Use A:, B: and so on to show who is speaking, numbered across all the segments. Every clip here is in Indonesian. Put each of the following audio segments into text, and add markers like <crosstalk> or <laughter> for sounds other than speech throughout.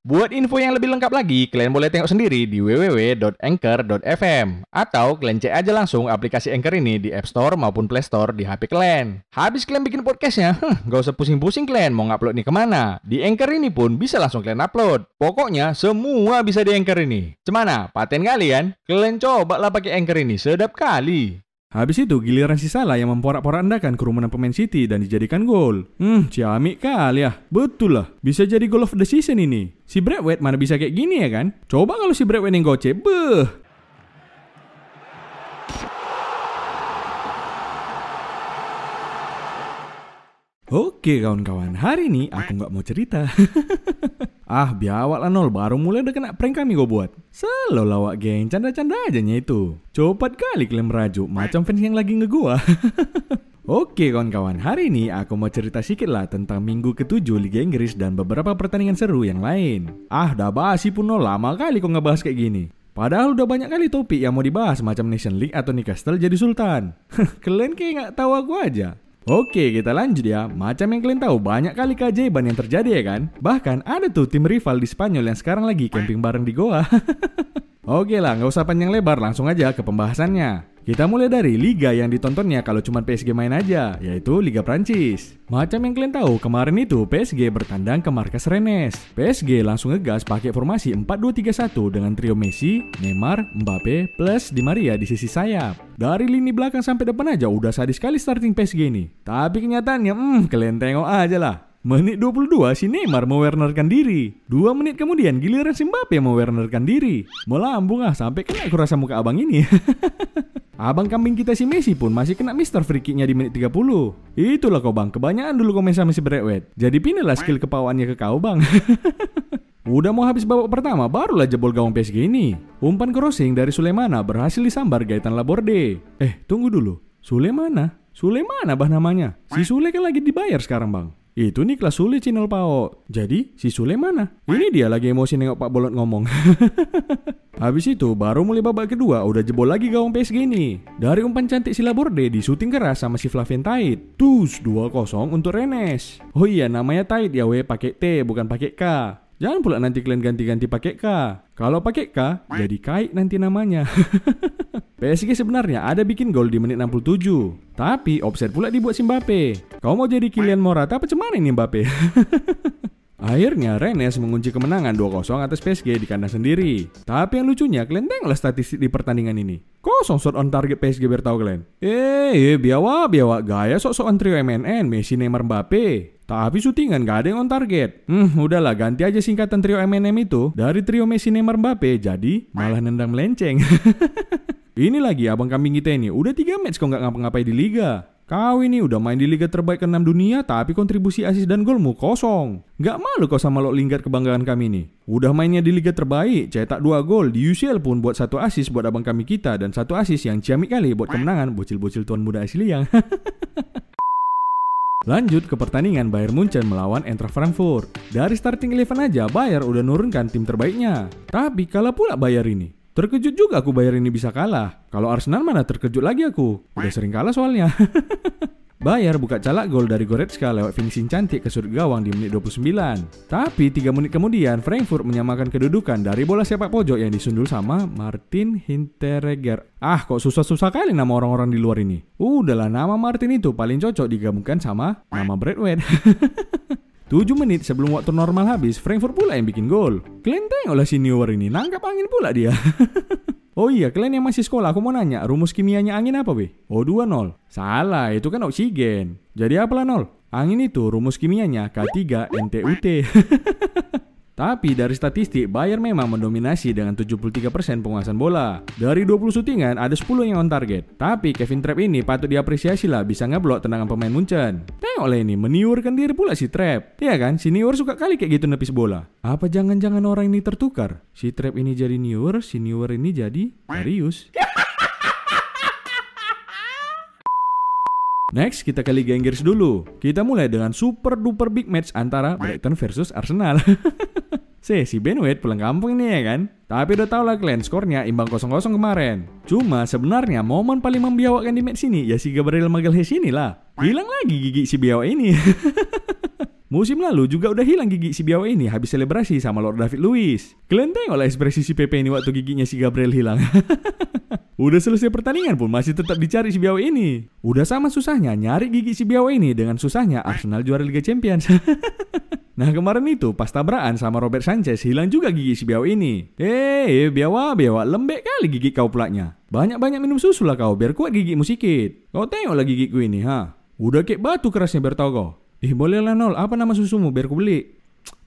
A: Buat info yang lebih lengkap lagi, kalian boleh tengok sendiri di www.anchor.fm atau kalian cek aja langsung aplikasi Anchor ini di App Store maupun Play Store di HP kalian. Habis kalian bikin podcastnya, hmm, gak usah pusing-pusing kalian mau ngupload nih ke mana. Di Anchor ini pun bisa langsung kalian upload. Pokoknya semua bisa di Anchor ini. Cemana? Paten kalian? Kalian coba lah pakai Anchor ini, sedap kali.
B: Habis itu giliran si Salah yang memporak-porandakan kerumunan pemain City dan dijadikan gol. Hmm, ciamik kali ya. Betul lah, bisa jadi goal of the season ini. Si Bradway mana bisa kayak gini ya kan? Coba kalau si Bradway yang gocek, beh. Oke kawan-kawan, hari ini aku nggak mau cerita. <laughs> ah, biawak lah nol, baru mulai udah kena prank kami gue buat. Selalu lawak geng, canda-canda aja itu. Cepat kali kalian merajuk, macam fans yang lagi ngegua. <laughs> Oke kawan-kawan, hari ini aku mau cerita sedikit lah tentang minggu ketujuh Liga Inggris dan beberapa pertandingan seru yang lain. Ah, udah basi pun nol, lama kali kok ngebahas kayak gini. Padahal udah banyak kali topik yang mau dibahas macam Nation League atau Newcastle jadi Sultan. <laughs> kalian kayak nggak tahu aku aja. Oke, kita lanjut ya. Macam yang kalian tahu, banyak kali keajaiban yang terjadi ya kan? Bahkan ada tuh tim rival di Spanyol yang sekarang lagi camping bareng di Goa. <laughs> Oke lah, nggak usah panjang lebar, langsung aja ke pembahasannya. Kita mulai dari liga yang ditontonnya kalau cuma PSG main aja, yaitu Liga Prancis. Macam yang kalian tahu, kemarin itu PSG bertandang ke markas Rennes. PSG langsung ngegas pakai formasi 4-2-3-1 dengan trio Messi, Neymar, Mbappe, plus Di Maria di sisi sayap. Dari lini belakang sampai depan aja udah sadis sekali starting PSG ini. Tapi kenyataannya, hmm, kalian tengok aja lah. Menit 22 si Neymar mewernerkan diri. Dua menit kemudian giliran si Mbappe mewernerkan diri. Melambung ah sampai kena aku rasa muka abang ini. <laughs> abang kambing kita si Messi pun masih kena Mister free kicknya di menit 30. Itulah kau bang, kebanyakan dulu komen sama si Bradway. Jadi pindah skill kepawaannya ke kau bang. <laughs> Udah mau habis babak pertama, barulah jebol gawang PSG ini. Umpan crossing dari Sulemana berhasil disambar Gaetan Laborde. Eh, tunggu dulu. Sulemana? Sulemana bah namanya? Si Sule kan lagi dibayar sekarang bang. Itu nih kelas Sule Cinol Pao. Jadi si Sule mana? Ini dia lagi emosi nengok Pak Bolot ngomong. <laughs> Habis itu baru mulai babak kedua udah jebol lagi gawang PSG ini. Dari umpan cantik si Laborde di syuting keras sama si Flavien Tait. Tus 2-0 untuk Rennes. Oh iya namanya Tait ya we pakai T bukan pakai K. Jangan pula nanti kalian ganti-ganti pakai K. Kalau pakai K, jadi kait nanti namanya. <laughs> PSG sebenarnya ada bikin gol di menit 67. Tapi offset pula dibuat si Mbappe. Kau mau jadi Kylian Morata apa cuman ini Mbappe? <laughs> Akhirnya Rennes mengunci kemenangan 2-0 atas PSG di kandang sendiri. Tapi yang lucunya, kalian tengoklah statistik di pertandingan ini. Kosong shot on target PSG biar tahu kalian. Eh, eh biawa biawa gaya sok-sokan trio MNN, Messi, Neymar, Mbappe. Tapi syutingan gak ada yang on target. Hmm, udahlah ganti aja singkatan trio MNM itu dari trio Messi, Neymar, Mbappe jadi malah nendang melenceng. <laughs> ini lagi abang kambing kita ini udah 3 match kok nggak ngapa-ngapain di liga. Kau ini udah main di liga terbaik ke-6 dunia tapi kontribusi asis dan golmu kosong. Gak malu kau sama lo lingkar kebanggaan kami ini. Udah mainnya di liga terbaik, cetak 2 gol, di UCL pun buat satu asis buat abang kami kita dan satu asis yang ciamik kali buat kemenangan bocil-bocil tuan muda asli yang. <laughs> Lanjut ke pertandingan Bayern Munchen melawan Eintracht Frankfurt. Dari starting eleven aja Bayern udah nurunkan tim terbaiknya. Tapi kalah pula Bayern ini. Terkejut juga aku bayar ini bisa kalah. Kalau Arsenal mana terkejut lagi aku. Udah sering kalah soalnya. <laughs> Bayar buka calak gol dari Goretzka lewat finishing cantik ke sudut gawang di menit 29. Tapi 3 menit kemudian Frankfurt menyamakan kedudukan dari bola sepak pojok yang disundul sama Martin Hinteregger. Ah kok susah-susah kali nama orang-orang di luar ini. Udahlah nama Martin itu paling cocok digabungkan sama nama Bradway. <laughs> 7 menit sebelum waktu normal habis, Frankfurt pula yang bikin gol. Kalian tengoklah si Neuer ini, nangkap angin pula dia. <laughs> oh iya, kalian yang masih sekolah, aku mau nanya, rumus kimianya angin apa, be? O2-0. Salah, itu kan oksigen. Jadi apalah nol? Angin itu rumus kimianya K3 NTUT. <laughs> Tapi dari statistik, Bayern memang mendominasi dengan 73% penguasaan bola. Dari 20 syutingan, ada 10 yang on target. Tapi Kevin Trapp ini patut diapresiasi lah bisa ngeblok tendangan pemain Munchen. Tengoklah ini, meniurkan diri pula si Trapp. Iya kan, si Neuer suka kali kayak gitu nepis bola. Apa jangan-jangan orang ini tertukar? Si Trapp ini jadi Neuer, si Neuer ini jadi Darius. Next, kita ke Liga Inggris dulu. Kita mulai dengan super duper big match antara Brighton versus Arsenal. <laughs> Si, si Ben White pulang kampung ini ya kan? Tapi udah tau lah kalian skornya imbang 0-0 kemarin. Cuma sebenarnya momen paling membiawakkan di match ini ya si Gabriel Magalhaes ini lah. Hilang lagi gigi si biawak ini. <laughs> Musim lalu juga udah hilang gigi si biawak ini habis selebrasi sama Lord David Luiz. Kalian tengoklah ekspresi si Pepe ini waktu giginya si Gabriel hilang. <laughs> Udah selesai pertandingan pun masih tetap dicari si biawak ini. Udah sama susahnya nyari gigi si biawak ini dengan susahnya Arsenal juara Liga Champions. <laughs> nah kemarin itu pas tabrakan sama Robert Sanchez hilang juga gigi si biawak ini. Eh, biawak, biawak, lembek kali gigi kau pulaknya. Banyak-banyak minum susu lah kau biar kuat gigimu sikit. Kau tengoklah gigiku ini, ha. Udah kayak batu kerasnya biar tau kau. Ih boleh lah nol, apa nama susumu biar ku beli?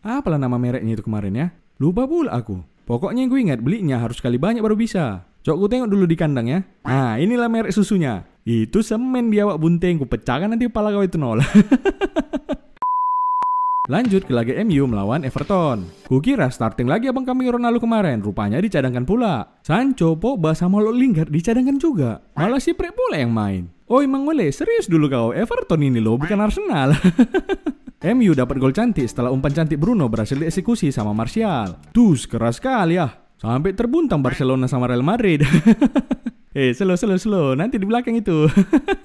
B: Apalah nama mereknya itu kemarin ya? Lupa pula aku. Pokoknya yang gue ingat belinya harus kali banyak baru bisa. Cok, gue tengok dulu di kandang ya. Nah, inilah merek susunya. Itu semen biawak bunting, ku pecahkan nanti kepala kau itu nol. <laughs> Lanjut ke laga MU melawan Everton. Kukira starting lagi abang kami Ronaldo kemarin, rupanya dicadangkan pula. Sancho, Pogba sama Lo Lingard dicadangkan juga. Malah si Prek pula yang main. Oh emang boleh, serius dulu kau, Everton ini loh, bukan Arsenal. <laughs> MU dapat gol cantik setelah umpan cantik Bruno berhasil dieksekusi sama Martial. Tus, keras sekali ya. Sampai terbuntang Barcelona sama Real Madrid. <laughs> eh, slow, slow, slow. Nanti di belakang itu.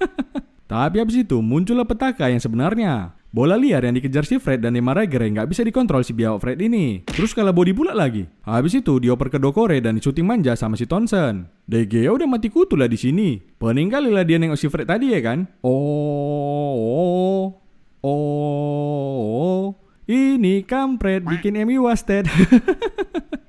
B: <laughs> Tapi habis itu muncullah petaka yang sebenarnya. Bola liar yang dikejar si Fred dan Neymar Rager nggak bisa dikontrol si biawak Fred ini. Terus kalah body pula lagi. Habis itu dioper ke Dokore dan dicuting manja sama si Thompson. DG udah mati kutu lah di sini. Pening kali lah dia nengok si Fred tadi ya kan. Oh, oh, oh, oh. Ini kampret bikin MU wasted. <laughs>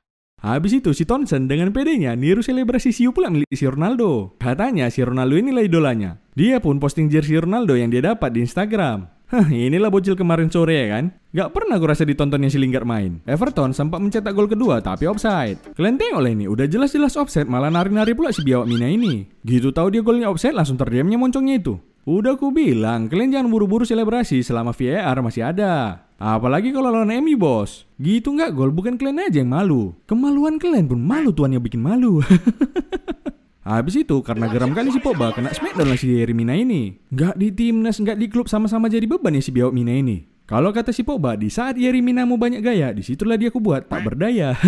B: Habis itu si Thompson dengan pedenya niru selebrasi siu pula milik si Ronaldo. Katanya si Ronaldo inilah idolanya. Dia pun posting jersey Ronaldo yang dia dapat di Instagram. Hah, inilah bocil kemarin sore ya kan? Gak pernah gue rasa ditontonnya si Lingard main. Everton sempat mencetak gol kedua tapi offside. Kalian tengok lah ini, udah jelas-jelas offside malah nari-nari pula si biawak Mina ini. Gitu tahu dia golnya offside langsung terdiamnya moncongnya itu. Udah ku bilang, kalian jangan buru-buru selebrasi selama VAR masih ada. Apalagi kalau lawan MU bos. Gitu nggak gol bukan kalian aja yang malu. Kemaluan kalian pun malu tuan yang bikin malu. <laughs> Habis itu karena geram kali si Pogba kena smackdown lah si Mina ini. Nggak di timnas, nggak di klub sama-sama jadi beban ya si biawak Mina ini. Kalau kata si Pogba, di saat Mina mau banyak gaya, di situlah dia aku buat tak berdaya. <laughs>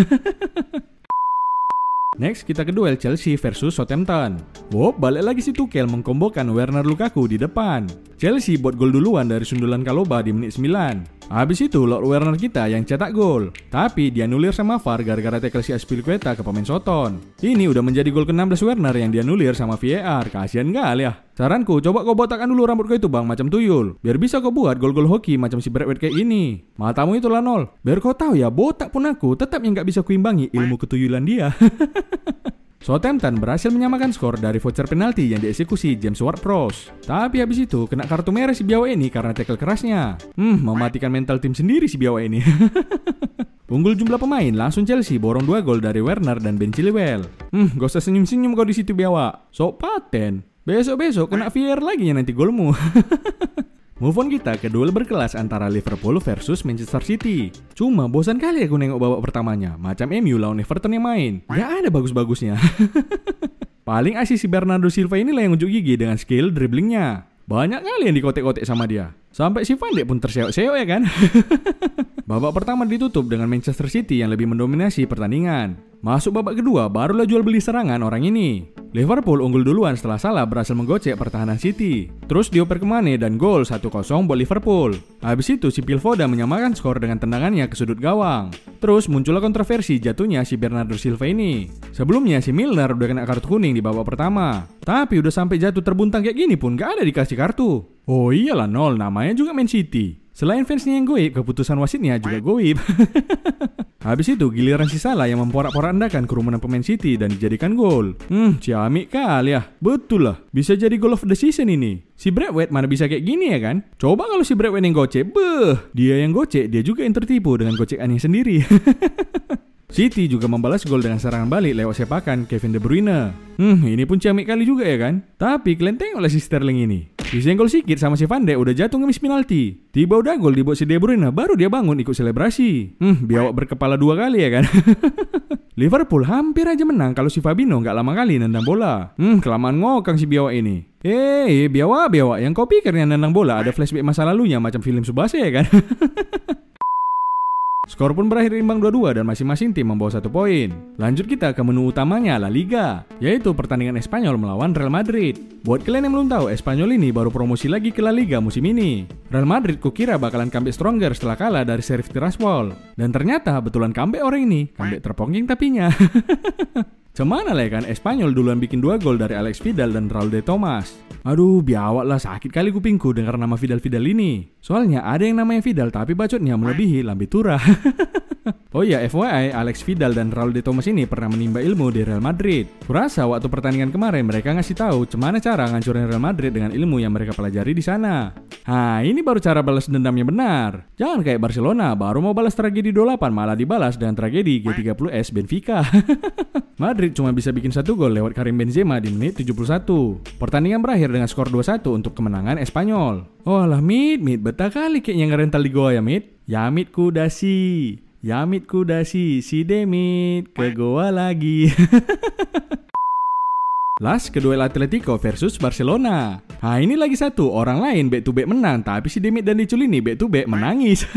B: Next, kita ke duel Chelsea versus Southampton. Wow, balik lagi si Tuchel mengkombokan Werner Lukaku di depan. Chelsea buat gol duluan dari sundulan Kaloba di menit 9. Habis itu Lord Werner kita yang cetak gol. Tapi dianulir sama VAR gara-gara tackle si Aspilicueta ke pemain Soton. Ini udah menjadi gol ke-16 Werner yang dianulir sama VAR. Kasian gak ya? Saranku, coba kau botakkan dulu rambut kau itu bang, macam tuyul. Biar bisa kau buat gol-gol hoki macam si Bradway kayak ini. Matamu itu lah nol. Biar kau tahu ya, botak pun aku tetap yang gak bisa kuimbangi ilmu ketuyulan dia. <laughs> Southampton berhasil menyamakan skor dari voucher penalti yang dieksekusi James Ward-Prowse. Tapi habis itu kena kartu merah si biawa ini karena tackle kerasnya. Hmm, mematikan mental tim sendiri si biawa ini. <laughs> Unggul jumlah pemain, langsung Chelsea borong dua gol dari Werner dan Ben Chilwell. Hmm, gak usah senyum-senyum kau di situ biawa. Sok paten. Besok-besok kena VR lagi ya nanti golmu. <laughs> Move on kita ke duel berkelas antara Liverpool versus Manchester City. Cuma bosan kali aku nengok babak pertamanya. Macam MU lawan Everton yang main. Gak ada bagus-bagusnya. <laughs> Paling asis si Bernardo Silva inilah yang unjuk gigi dengan skill dribblingnya. Banyak kali yang dikotek-kotek sama dia. Sampai si Van Dijk pun terseok-seok ya kan. <laughs> babak pertama ditutup dengan Manchester City yang lebih mendominasi pertandingan. Masuk babak kedua, barulah jual beli serangan orang ini. Liverpool unggul duluan setelah salah berhasil menggocek pertahanan City. Terus dioper ke Mane dan gol 1-0 buat Liverpool. Habis itu si Phil Foden menyamakan skor dengan tendangannya ke sudut gawang. Terus muncullah kontroversi jatuhnya si Bernardo Silva ini. Sebelumnya si Milner udah kena kartu kuning di babak pertama. Tapi udah sampai jatuh terbuntang kayak gini pun gak ada dikasih kartu. Oh iyalah nol, namanya juga Man City. Selain fansnya yang goib, keputusan wasitnya juga goib. <laughs> Habis itu giliran si Salah yang memporak-porandakan kerumunan pemain City dan dijadikan gol. Hmm, ciamik kali ya. Betul lah, bisa jadi goal of the season ini. Si Bradway mana bisa kayak gini ya kan? Coba kalau si Bradway yang gocek, beh, dia yang gocek, dia juga yang tertipu dengan gocekannya sendiri. <laughs> City juga membalas gol dengan serangan balik lewat sepakan Kevin De Bruyne. Hmm, ini pun ciamik kali juga ya kan? Tapi kalian tengoklah si Sterling ini. Disenggol sikit sama si Van Dijk udah jatuh ngemis penalti. Tiba udah gol dibuat si De Bruyne, baru dia bangun ikut selebrasi. Hmm, biawak berkepala dua kali ya kan? <laughs> Liverpool hampir aja menang kalau si Fabinho nggak lama kali nendang bola. Hmm, kelamaan ngokang si biawak ini. Eh, biawak, biawak. Yang kau pikir yang nendang bola ada flashback masa lalunya macam film Subasa ya kan? <laughs> Skor pun berakhir imbang 2-2 dan masing-masing tim membawa satu poin. Lanjut kita ke menu utamanya La Liga, yaitu pertandingan Espanyol melawan Real Madrid. Buat kalian yang belum tahu, Espanyol ini baru promosi lagi ke La Liga musim ini. Real Madrid kukira bakalan comeback stronger setelah kalah dari Sheriff Tiraspol. Dan ternyata betulan comeback orang ini, comeback terpongking tapinya. <laughs> Cemana lah ya kan Espanyol duluan bikin dua gol dari Alex Vidal dan Raul de Tomas. Aduh biawak lah sakit kali kupingku dengar nama Vidal Vidal ini. Soalnya ada yang namanya Vidal tapi bacotnya melebihi Lambi Tura. <laughs> <laughs> oh iya FYI Alex Vidal dan Raul de Tomas ini pernah menimba ilmu di Real Madrid. Kurasa waktu pertandingan kemarin mereka ngasih tahu cemana cara ngancurin Real Madrid dengan ilmu yang mereka pelajari di sana. Nah ini baru cara balas dendamnya benar. Jangan kayak Barcelona baru mau balas tragedi 28 malah dibalas dengan tragedi G30S Benfica. <laughs> Madrid cuma bisa bikin satu gol lewat Karim Benzema di menit 71. Pertandingan berakhir dengan skor 2-1 untuk kemenangan Espanyol. Oh lah Mit, Mit, betah kali kayaknya ngerental di goa ya Mit. Ya Mit kudasi, ya Mit kudasi, si Demit ke goa lagi. <laughs> Last kedua Atletico versus Barcelona. Nah ini lagi satu, orang lain back to back menang, tapi si Demit dan Diculini back to back menangis. <laughs>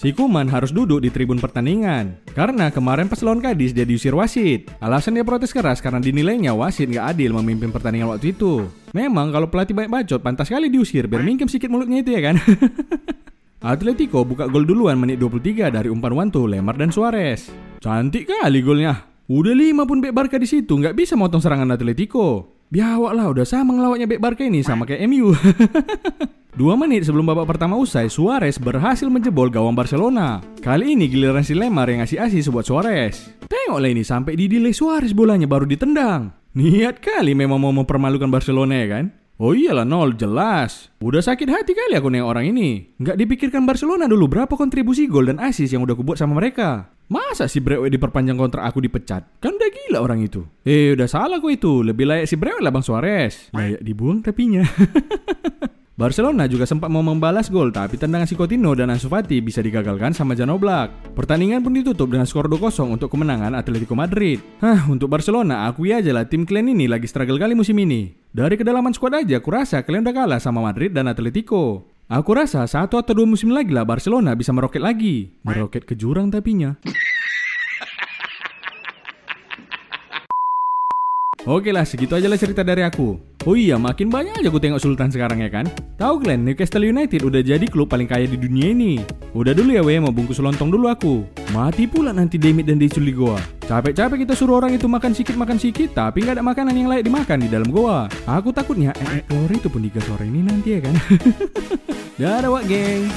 B: Si Kuman harus duduk di tribun pertandingan. Karena kemarin pas lawan Kadis dia diusir wasit. Alasan dia protes keras karena dinilainya wasit nggak adil memimpin pertandingan waktu itu. Memang kalau pelatih banyak bacot pantas kali diusir biar mingkem sedikit mulutnya itu ya kan. <laughs> Atletico buka gol duluan menit 23 dari umpan Wantu, Lemar dan Suarez. Cantik kali golnya. Udah lima pun bek Barca di situ nggak bisa motong serangan Atletico. Biawak lah udah sama ngelawaknya bek Barca ini sama kayak MU. <laughs> Dua menit sebelum babak pertama usai, Suarez berhasil menjebol gawang Barcelona. Kali ini giliran si Lemar yang ngasih asis buat Suarez. Tengoklah ini sampai di delay Suarez bolanya baru ditendang. Niat kali memang mau mempermalukan Barcelona ya kan? Oh iyalah nol jelas. Udah sakit hati kali aku nengok orang ini. Nggak dipikirkan Barcelona dulu berapa kontribusi gol dan asis yang udah kubuat sama mereka. Masa si Brewe diperpanjang kontrak aku dipecat? Kan udah gila orang itu. Eh udah salah kok itu. Lebih layak si Brewe lah Bang Suarez. Layak dibuang tapinya. <laughs> Barcelona juga sempat mau membalas gol tapi tendangan si Coutinho dan Ansu Fati bisa digagalkan sama Jan Oblak. Pertandingan pun ditutup dengan skor 2-0 untuk kemenangan Atletico Madrid. Hah, untuk Barcelona akui aja lah tim kalian ini lagi struggle kali musim ini. Dari kedalaman skuad aja aku rasa kalian udah kalah sama Madrid dan Atletico. Aku rasa satu atau dua musim lagi lah Barcelona bisa meroket lagi. Meroket ke jurang tapinya. <laughs> Oke lah, segitu aja lah cerita dari aku. Oh iya, makin banyak aja gue tengok Sultan sekarang ya kan? Tahu kalian, Newcastle United udah jadi klub paling kaya di dunia ini. Udah dulu ya weh, mau bungkus lontong dulu aku. Mati pula nanti Demit dan Deculi goa. Capek-capek kita suruh orang itu makan sikit makan sikit, tapi nggak ada makanan yang layak dimakan di dalam goa. Aku takutnya eh, eh itu pun digas sore ini nanti ya kan? <laughs> Dadah wak geng.